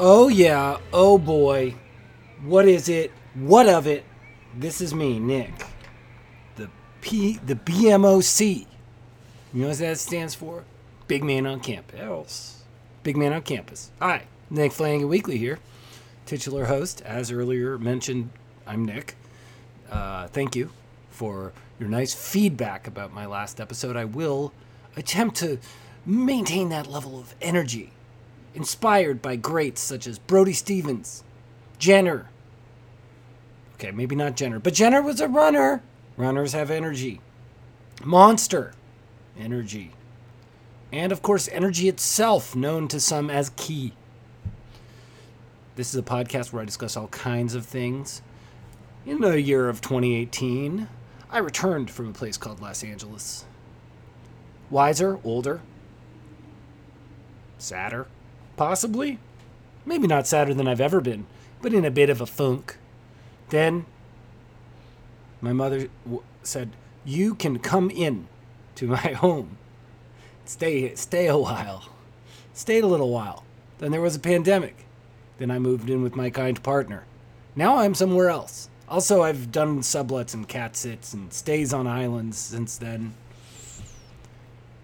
Oh, yeah. Oh, boy. What is it? What of it? This is me, Nick. The P, the BMOC. You know what that stands for? Big Man on Campus. Big Man on Campus. Hi, Nick Flanagan Weekly here, titular host. As earlier mentioned, I'm Nick. Uh, thank you for your nice feedback about my last episode. I will attempt to maintain that level of energy, inspired by greats such as Brody Stevens, Jenner. Okay, maybe not Jenner, but Jenner was a runner. Runners have energy. Monster, energy. And of course, energy itself, known to some as ki. This is a podcast where I discuss all kinds of things. In the year of 2018, I returned from a place called Los Angeles. Wiser, older, sadder, possibly. Maybe not sadder than I've ever been, but in a bit of a funk. Then my mother w- said, "You can come in to my home. Stay stay a while." Stayed a little while. Then there was a pandemic. Then I moved in with my kind partner. Now I'm somewhere else. Also, I've done sublets and cat sits and stays on islands since then.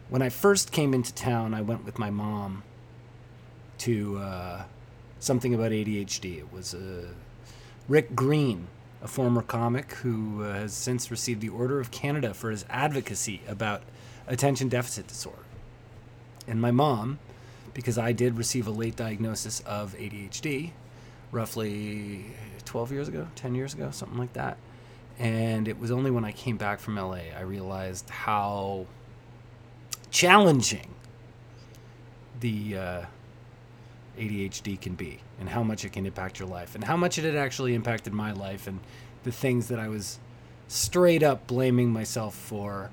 When I first came into town, I went with my mom to uh, something about ADHD. It was uh, Rick Green, a former comic who uh, has since received the Order of Canada for his advocacy about attention deficit disorder. And my mom, because I did receive a late diagnosis of ADHD, roughly 12 years ago, 10 years ago, something like that. And it was only when I came back from LA I realized how challenging the uh, ADHD can be and how much it can impact your life and how much it had actually impacted my life and the things that I was straight up blaming myself for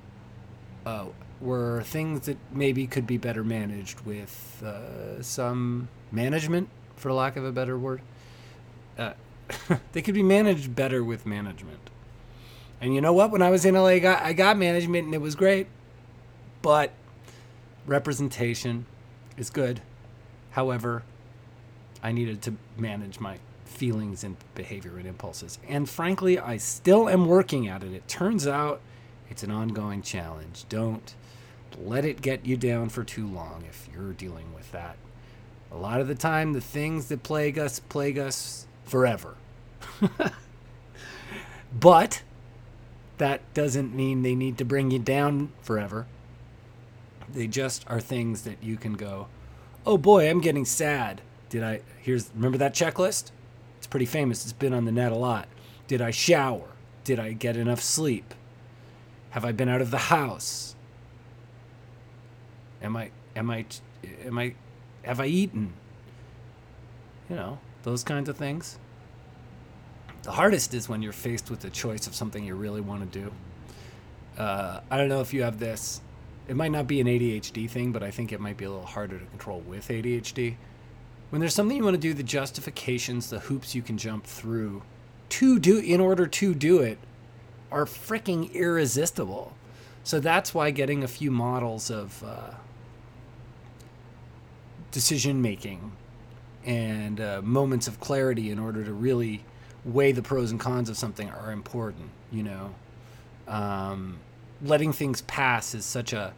uh, were things that maybe could be better managed with uh, some management, for lack of a better word. Uh, they could be managed better with management. And you know what? When I was in LA, I got, I got management and it was great. But representation is good. However, I needed to manage my feelings and behavior and impulses. And frankly, I still am working at it. It turns out it's an ongoing challenge. Don't let it get you down for too long if you're dealing with that. A lot of the time, the things that plague us plague us forever. but that doesn't mean they need to bring you down forever. They just are things that you can go, oh boy, I'm getting sad. Did I, here's, remember that checklist? It's pretty famous. It's been on the net a lot. Did I shower? Did I get enough sleep? Have I been out of the house? Am I, am I, am I, have I eaten? You know, those kinds of things. The hardest is when you're faced with the choice of something you really want to do. Uh, I don't know if you have this. It might not be an ADHD thing, but I think it might be a little harder to control with ADHD. When there's something you want to do, the justifications, the hoops you can jump through to do in order to do it are freaking irresistible. So that's why getting a few models of uh, decision making and uh, moments of clarity in order to really weigh the pros and cons of something are important. You know, um, letting things pass is such a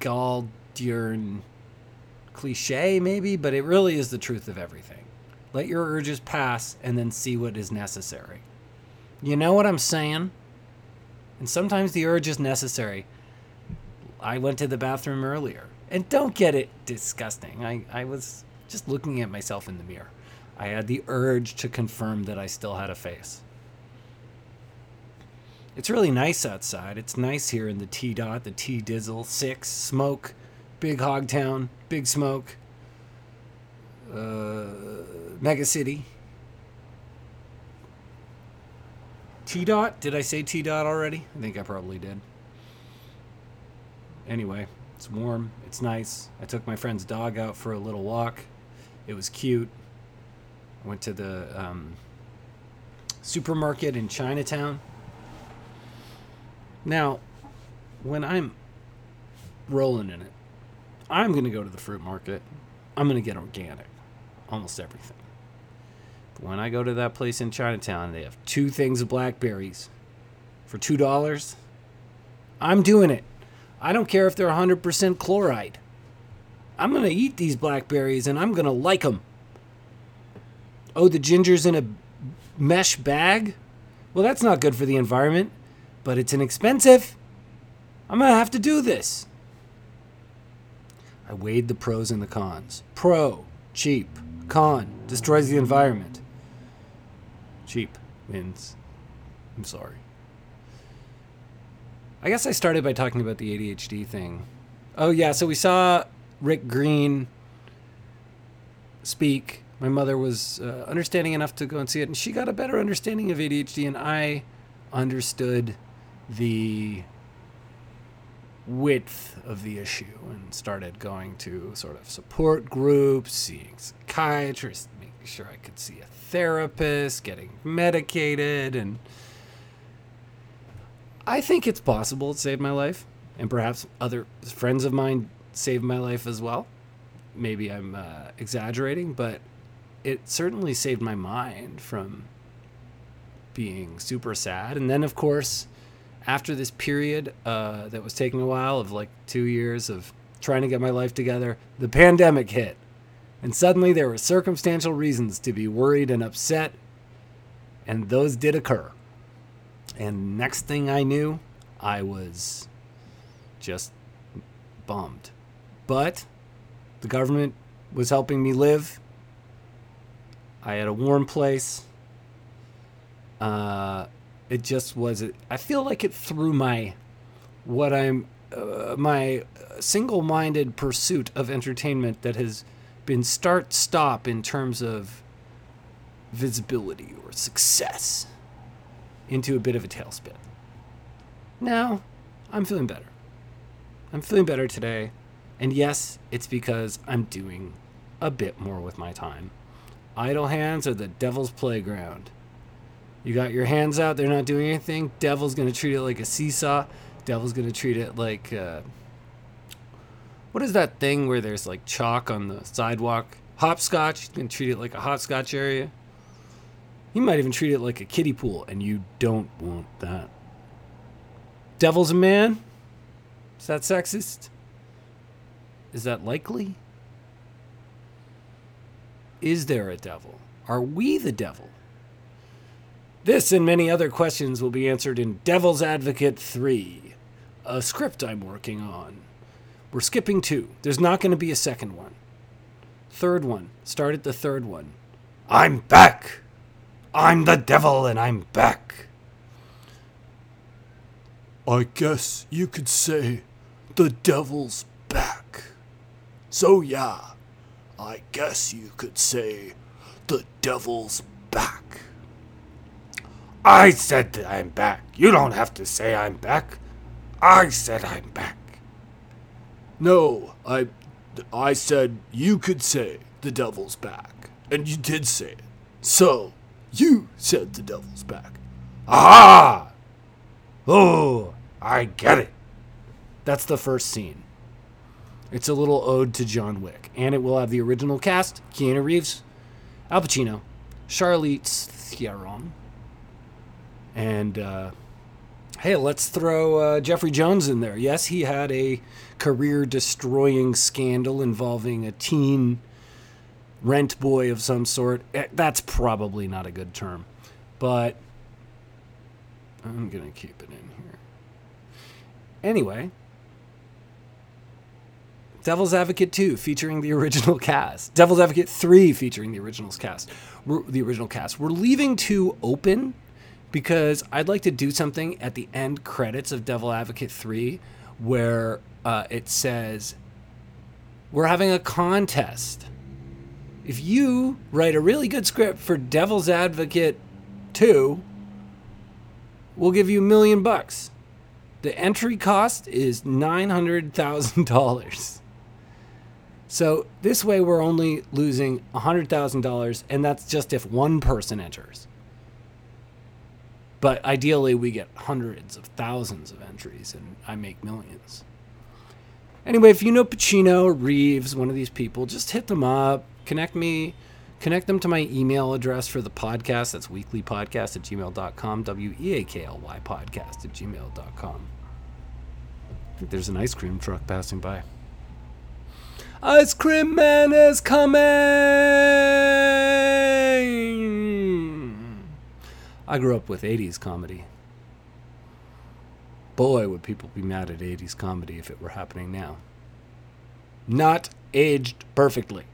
Galdian cliche, maybe, but it really is the truth of everything. Let your urges pass and then see what is necessary. You know what I'm saying? And sometimes the urge is necessary. I went to the bathroom earlier. And don't get it disgusting. I, I was just looking at myself in the mirror. I had the urge to confirm that I still had a face. It's really nice outside. It's nice here in the T dot, the T dizzle, six, smoke, big hog town, big smoke, uh, mega city. T dot? Did I say T dot already? I think I probably did. Anyway, it's warm. It's nice. I took my friend's dog out for a little walk. It was cute. I went to the um, supermarket in Chinatown. Now, when I'm rolling in it, I'm going to go to the fruit market. I'm going to get organic. almost everything. But when I go to that place in Chinatown, they have two things of blackberries for two dollars. I'm doing it. I don't care if they're 100% chloride. I'm gonna eat these blackberries and I'm gonna like them. Oh, the ginger's in a mesh bag? Well, that's not good for the environment, but it's inexpensive. I'm gonna have to do this. I weighed the pros and the cons. Pro, cheap. Con, destroys the environment. Cheap wins. I'm sorry. I guess I started by talking about the ADHD thing. Oh, yeah, so we saw Rick Green speak. My mother was uh, understanding enough to go and see it, and she got a better understanding of ADHD, and I understood the width of the issue and started going to sort of support groups, seeing psychiatrists, making sure I could see a therapist, getting medicated, and I think it's possible it saved my life, and perhaps other friends of mine saved my life as well. Maybe I'm uh, exaggerating, but it certainly saved my mind from being super sad. And then, of course, after this period uh, that was taking a while of like two years of trying to get my life together, the pandemic hit. And suddenly there were circumstantial reasons to be worried and upset, and those did occur. And next thing I knew, I was just bummed. But the government was helping me live. I had a warm place. Uh, it just was. I feel like it threw my what I'm uh, my single-minded pursuit of entertainment that has been start stop in terms of visibility or success into a bit of a tailspin. Now, I'm feeling better. I'm feeling better today. And yes, it's because I'm doing a bit more with my time. Idle hands are the devil's playground. You got your hands out, they're not doing anything. Devil's going to treat it like a seesaw. Devil's going to treat it like. Uh, what is that thing where there's like chalk on the sidewalk? Hopscotch. He's going to treat it like a hopscotch area. He might even treat it like a kiddie pool, and you don't want that. Devil's a man? Is that sexist? Is that likely? Is there a devil? Are we the devil? This and many other questions will be answered in Devil's Advocate 3, a script I'm working on. We're skipping two. There's not going to be a second one. Third one. Start at the third one. I'm back! I'm the devil and I'm back! I guess you could say the devil's back. So, yeah, I guess you could say the devil's. I said that I'm back. You don't have to say I'm back. I said I'm back. No, I, I said you could say the devil's back, and you did say it. So, you said the devil's back. Ah! Oh, I get it. That's the first scene. It's a little ode to John Wick, and it will have the original cast: Keanu Reeves, Al Pacino, Charlize Theron, and uh, hey, let's throw uh, Jeffrey Jones in there. Yes, he had a career-destroying scandal involving a teen rent boy of some sort. Eh, That's probably not a good term, but I'm gonna keep it in here. Anyway, Devil's Advocate 2 featuring the original cast. Devil's Advocate 3 featuring the original cast. We're, the original cast. We're leaving 2 open because I'd like to do something at the end credits of Devil Advocate 3 where uh, it says we're having a contest. If you write a really good script for Devil's Advocate 2, we'll give you a million bucks. The entry cost is $900,000. So this way, we're only losing $100,000, and that's just if one person enters. But ideally, we get hundreds of thousands of entries, and I make millions. Anyway, if you know Pacino Reeves, one of these people, just hit them up, connect me Connect them to my email address for the podcast. That's weeklypodcast at gmail.com. W E A K L Y podcast at gmail.com. I think there's an ice cream truck passing by. Ice Cream Man is coming! I grew up with 80s comedy. Boy, would people be mad at 80s comedy if it were happening now. Not aged perfectly.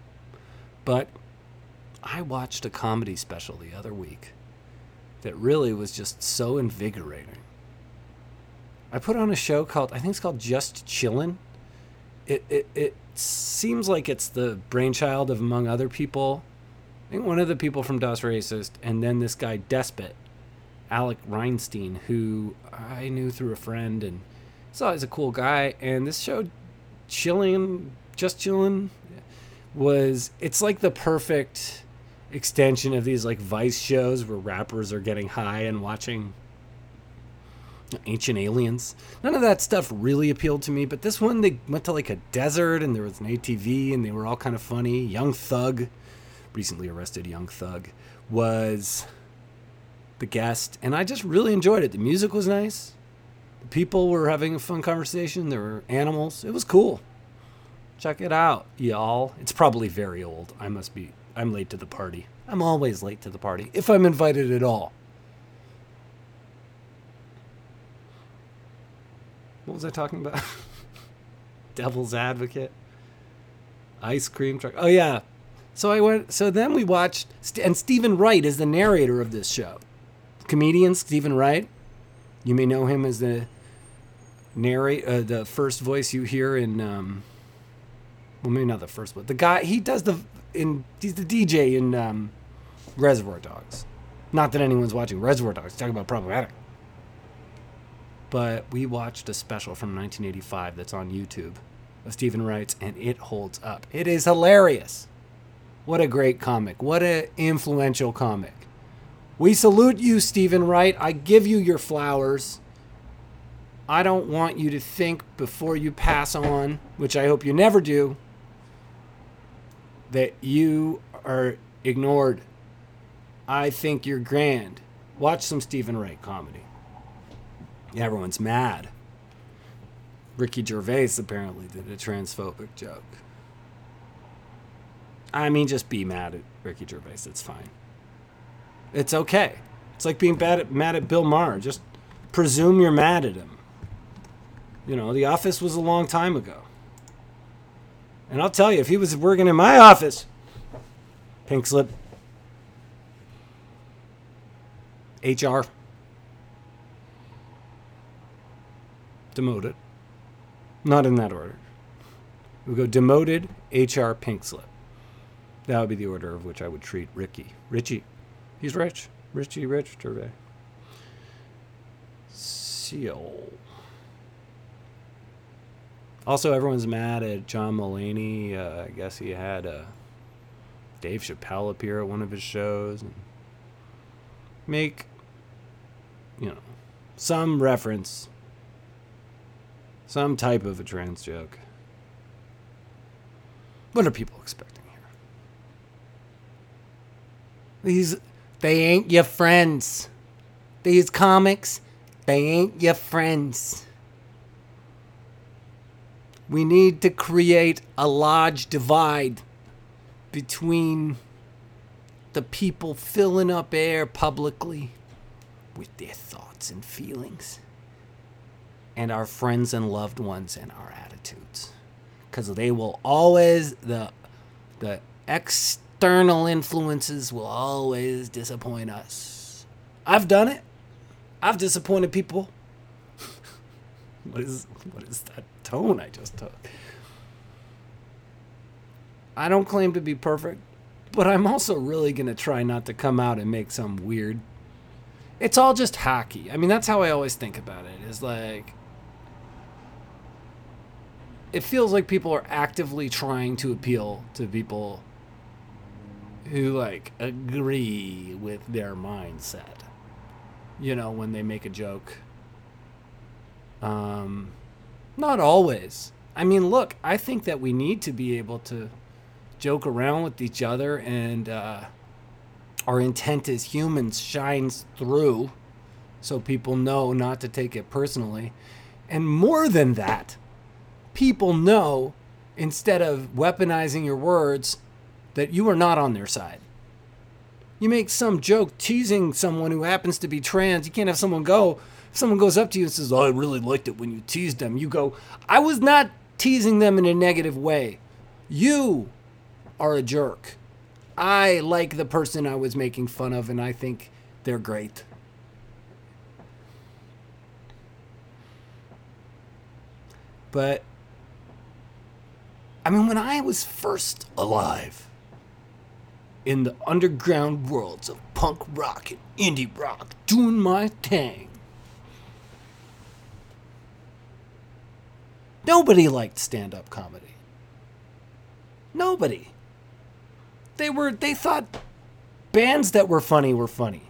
But I watched a comedy special the other week that really was just so invigorating. I put on a show called, I think it's called Just Chillin'. It, it, it seems like it's the brainchild of, among other people, I think one of the people from Das Racist, and then this guy, Despot, Alec Reinstein, who I knew through a friend and saw as a cool guy. And this show, Chilling, Just chilling, was, it's like the perfect extension of these like Vice shows where rappers are getting high and watching ancient aliens. None of that stuff really appealed to me, but this one they went to like a desert and there was an ATV and they were all kind of funny. Young Thug, recently arrested Young Thug, was the guest, and I just really enjoyed it. The music was nice. The people were having a fun conversation. There were animals. It was cool. Check it out, y'all. It's probably very old. I must be I'm late to the party. I'm always late to the party if I'm invited at all. What was I talking about? Devil's Advocate. Ice cream truck. Oh yeah. So I went. So then we watched, and Steven Wright is the narrator of this show. Comedian Steven Wright. You may know him as the narrate, uh, the first voice you hear in. Um, well, maybe not the first one. The guy he does the in he's the DJ in um, Reservoir Dogs. Not that anyone's watching Reservoir Dogs. Talking about problematic but we watched a special from 1985 that's on YouTube of Steven Wright's, and it holds up. It is hilarious. What a great comic. What an influential comic. We salute you, Steven Wright. I give you your flowers. I don't want you to think before you pass on, which I hope you never do, that you are ignored. I think you're grand. Watch some Steven Wright comedy. Everyone's mad. Ricky Gervais apparently did a transphobic joke. I mean, just be mad at Ricky Gervais. It's fine. It's okay. It's like being bad at, mad at Bill Maher. Just presume you're mad at him. You know, The Office was a long time ago. And I'll tell you, if he was working in my office, pink slip, HR, demoted. Not in that order. We go demoted, HR, pink slip. That would be the order of which I would treat Ricky. Richie. He's rich. Richie Rich Gervais. Seal. Also, everyone's mad at John Mulaney. Uh, I guess he had uh, Dave Chappelle appear at one of his shows and make, you know, some reference some type of a trans joke. What are people expecting here? These, they ain't your friends. These comics, they ain't your friends. We need to create a large divide between the people filling up air publicly with their thoughts and feelings and our friends and loved ones and our attitudes because they will always the the external influences will always disappoint us. I've done it. I've disappointed people. What is what is that tone i just took? I don't claim to be perfect but i'm also really going to try not to come out and make some weird. It's all just hacky i mean that's how i always think about it is like it feels like people are actively trying to appeal to people who like agree with their mindset you know when they make a joke um not always i mean look i think that we need to be able to joke around with each other and uh, our intent as humans shines through so people know not to take it personally. And more than that, people know instead of weaponizing your words that you are not on their side. You make some joke teasing someone who happens to be trans, you can't have someone go, if someone goes up to you and says, Oh, I really liked it when you teased them, you go, I was not teasing them in a negative way. You are a jerk. I like the person I was making fun of, and I think they're great. But, I mean, when I was first alive in the underground worlds of punk rock and indie rock, doing my thing, nobody liked stand up comedy. Nobody. They were they thought bands that were funny were funny.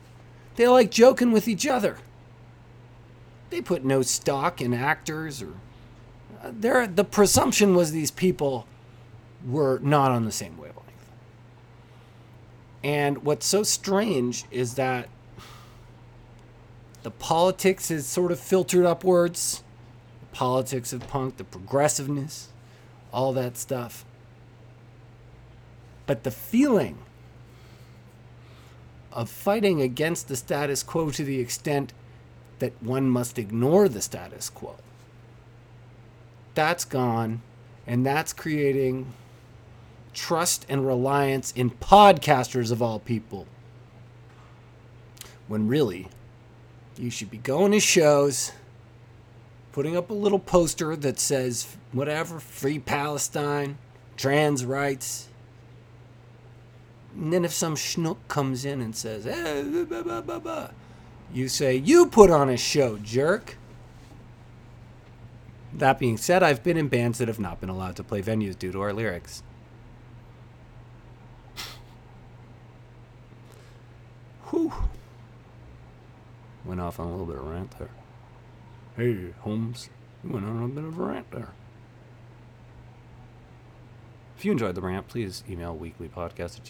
They liked joking with each other. They put no stock in actors or uh, there the presumption was these people were not on the same wavelength. And what's so strange is that the politics is sort of filtered upwards. The politics of punk, the progressiveness, all that stuff. But the feeling of fighting against the status quo to the extent that one must ignore the status quo, that's gone. And that's creating trust and reliance in podcasters of all people. When really, you should be going to shows, putting up a little poster that says whatever, free Palestine, trans rights, and then if some schnook comes in and says, eh, blah, blah, blah, blah, you say, You put on a show, jerk. That being said, I've been in bands that have not been allowed to play venues due to our lyrics. Whew. Went off on a little bit of rant there. Hey, Holmes, you went on a bit of a rant there. If you enjoyed the rant, please email weeklypodcast at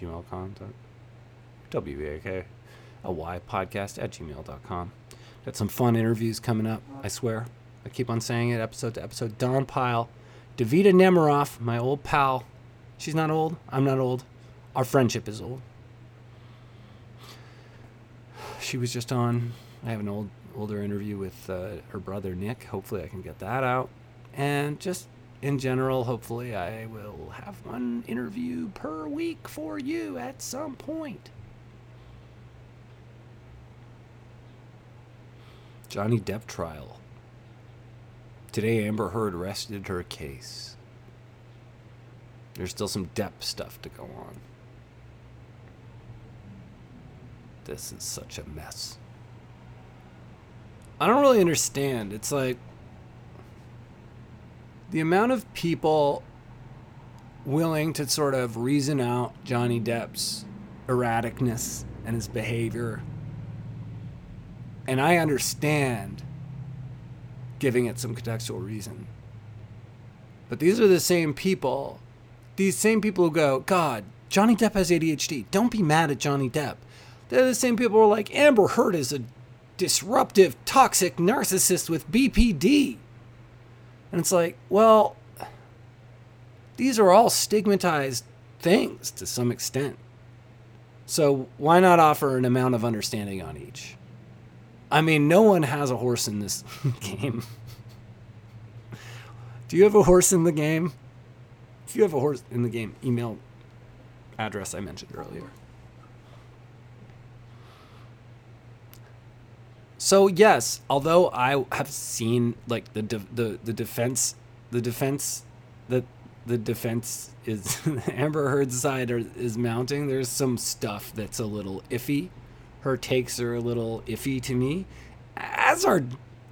a Y podcast at gmail.com. Got some fun interviews coming up, I swear. I keep on saying it episode to episode. Don Pyle, Davida Nemiroff, my old pal. She's not old. I'm not old. Our friendship is old. She was just on. I have an old older interview with uh, her brother Nick. Hopefully, I can get that out. And just in general, hopefully, I will have one interview per week for you at some point. Johnny Depp trial. Today, Amber Heard rested her case. There's still some Depp stuff to go on. This is such a mess. I don't really understand. It's like the amount of people willing to sort of reason out Johnny Depp's erraticness and his behavior. And I understand giving it some contextual reason. But these are the same people, these same people who go, God, Johnny Depp has ADHD. Don't be mad at Johnny Depp. The same people are like, Amber Heard is a disruptive, toxic narcissist with BPD. And it's like, well, these are all stigmatized things to some extent. So why not offer an amount of understanding on each? I mean, no one has a horse in this game. Do you have a horse in the game? If you have a horse in the game, email address I mentioned earlier. So yes, although I have seen like the de- the the defense, the defense, the the defense is Amber Heard's side are, is mounting. There's some stuff that's a little iffy. Her takes are a little iffy to me, as are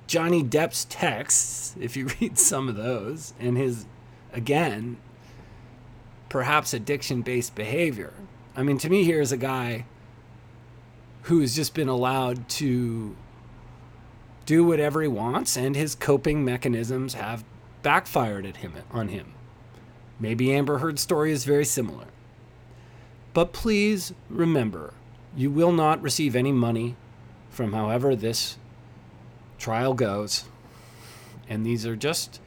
Johnny Depp's texts. If you read some of those, and his again, perhaps addiction-based behavior. I mean, to me, here's a guy who has just been allowed to do whatever he wants, and his coping mechanisms have backfired at him on him. Maybe Amber Heard's story is very similar. But please remember, you will not receive any money from however this trial goes. And these are just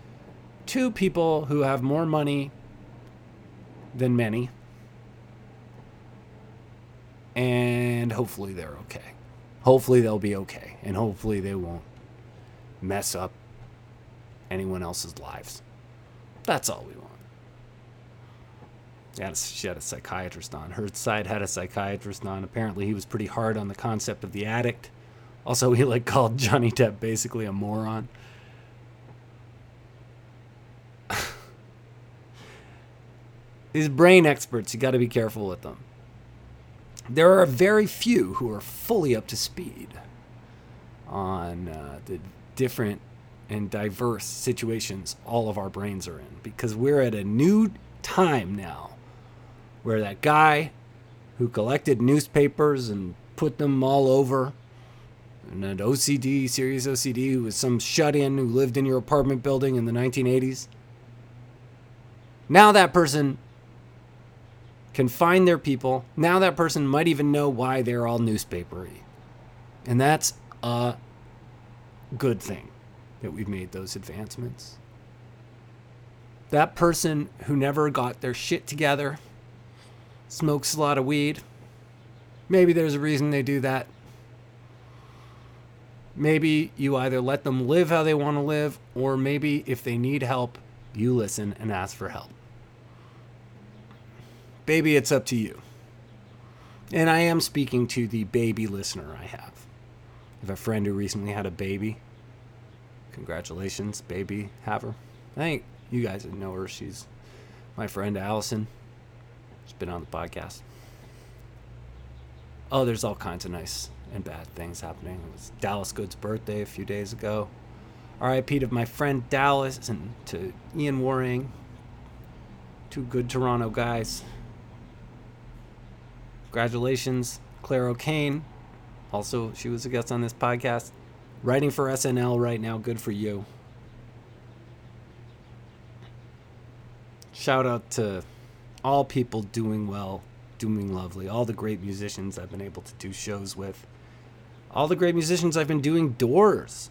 two people who have more money than many. And hopefully they're okay. Hopefully they'll be okay. And hopefully they won't mess up anyone else's lives. That's all we want. She had, a, she had a psychiatrist on. Her side had a psychiatrist on. Apparently, he was pretty hard on the concept of the addict. Also, he like called Johnny Depp basically a moron. These brain experts, you got to be careful with them. There are very few who are fully up to speed on uh, the different and diverse situations all of our brains are in because we're at a new time now where that guy who collected newspapers and put them all over and an OCD, serious OCD, who was some shut in who lived in your apartment building in the 1980s. Now that person can find their people. Now that person might even know why they're all newspapery. And that's a good thing that we've made those advancements. That person who never got their shit together smokes a lot of weed. Maybe there's a reason they do that. Maybe you either let them live how they want to live, or maybe if they need help, you listen and ask for help. Baby, it's up to you. And I am speaking to the baby listener I have. I have a friend who recently had a baby. Congratulations, baby Have her. I think you guys know her. She's my friend Allison. She's been on the podcast. Oh, there's all kinds of nice and bad things happening. It was Dallas Good's birthday a few days ago. RIP to my friend Dallas and to Ian Waring. Two good Toronto guys. Congratulations, Clare O'Kane. Also, she was a guest on this podcast. Writing for SNL right now. Good for you. Shout out to all people doing well, doing lovely. All the great musicians I've been able to do shows with. All the great musicians I've been doing doors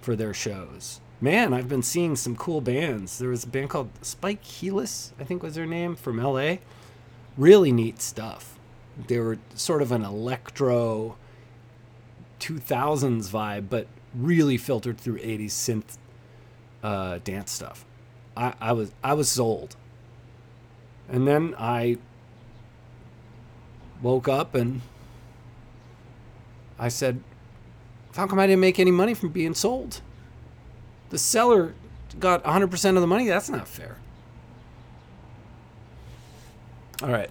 for their shows. Man, I've been seeing some cool bands. There was a band called Spike Helix, I think was their name, from LA. Really neat stuff. They were sort of an electro 2000s vibe, but really filtered through 80s synth uh, dance stuff. I, I was I was sold. And then I woke up and I said, How come I didn't make any money from being sold? The seller got 100% of the money? That's not fair. All right.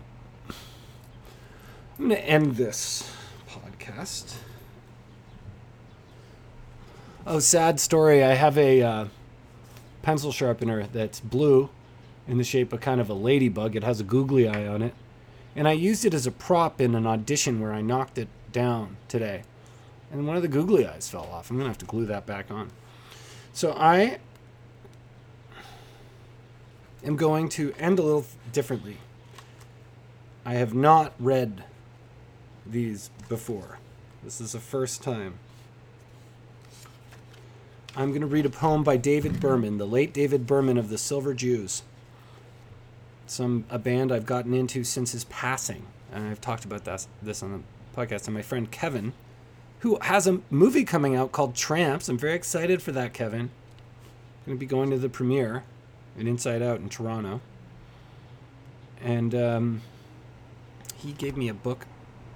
I'm going to end this podcast. Oh, sad story. I have a uh, pencil sharpener that's blue in the shape of kind of a ladybug. It has a googly eye on it. And I used it as a prop in an audition where I knocked it down today. And one of the googly eyes fell off. I'm going to have to glue that back on. So I am going to end a little differently. I have not read these before. This is the first time. I'm going to read a poem by David Berman, the late David Berman of the Silver Jews. Some a band I've gotten into since his passing, and I've talked about this this on the podcast. And my friend Kevin, who has a movie coming out called Tramps. I'm very excited for that, Kevin. I'm going to be going to the premiere in Inside Out in Toronto. And um, he gave me a book,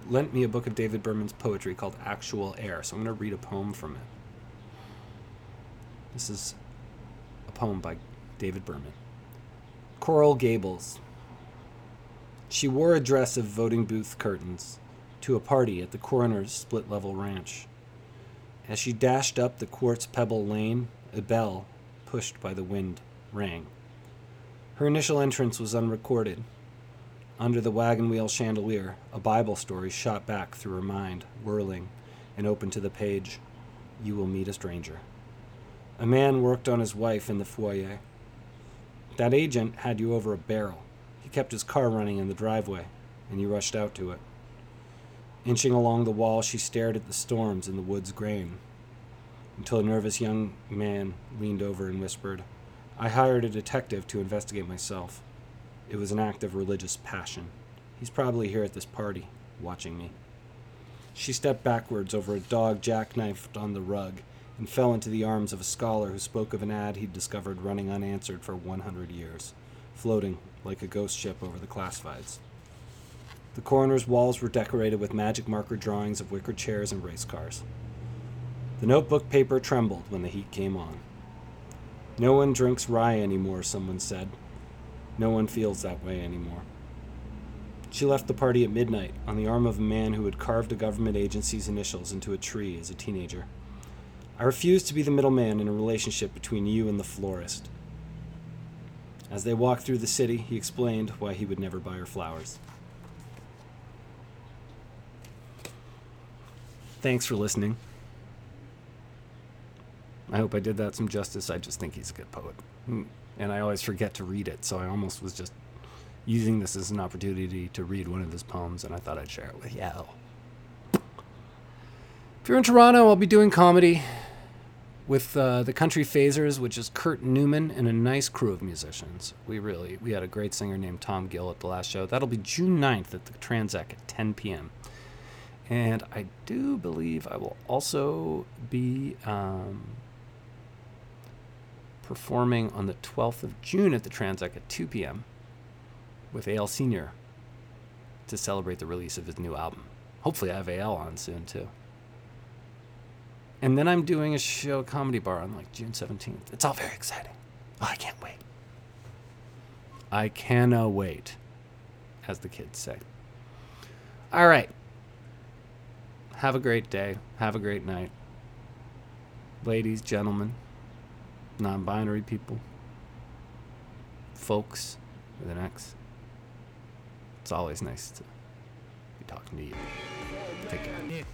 lent me a book of David Berman's poetry called Actual Air. So I'm going to read a poem from it. This is a poem by David Berman. Coral Gables. She wore a dress of voting booth curtains to a party at the coroner's split level ranch. As she dashed up the quartz pebble lane, a bell, pushed by the wind, rang. Her initial entrance was unrecorded. Under the wagon wheel chandelier, a Bible story shot back through her mind, whirling, and opened to the page You will meet a stranger. A man worked on his wife in the foyer. That agent had you over a barrel. He kept his car running in the driveway and you rushed out to it. Inching along the wall, she stared at the storms in the wood's grain until a nervous young man leaned over and whispered, I hired a detective to investigate myself. It was an act of religious passion. He's probably here at this party, watching me. She stepped backwards over a dog jackknifed on the rug and fell into the arms of a scholar who spoke of an ad he'd discovered running unanswered for 100 years, floating like a ghost ship over the classifieds. The coroner's walls were decorated with magic marker drawings of wicker chairs and race cars. The notebook paper trembled when the heat came on. No one drinks rye anymore, someone said. No one feels that way anymore. She left the party at midnight on the arm of a man who had carved a government agency's initials into a tree as a teenager. I refuse to be the middleman in a relationship between you and the florist. As they walked through the city, he explained why he would never buy her flowers. Thanks for listening. I hope I did that some justice. I just think he's a good poet. Hmm. And I always forget to read it, so I almost was just using this as an opportunity to read one of his poems, and I thought I'd share it with y'all. If you're in Toronto, I'll be doing comedy with uh, the Country Phasers, which is Kurt Newman and a nice crew of musicians. We really we had a great singer named Tom Gill at the last show. That'll be June 9th at the Tranzac at 10 p.m. And I do believe I will also be um, performing on the 12th of June at the Tranzac at 2 p.m. with AL Senior to celebrate the release of his new album. Hopefully, I have AL on soon too. And then I'm doing a show Comedy Bar on like June 17th. It's all very exciting. Oh, I can't wait. I cannot wait, as the kids say. All right. Have a great day. Have a great night. Ladies, gentlemen, non binary people, folks with an X. It's always nice to be talking to you. Take care. Nick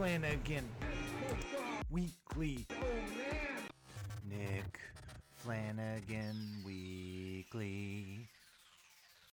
Flanagan. Weekly. Nick Flanagan Weekly.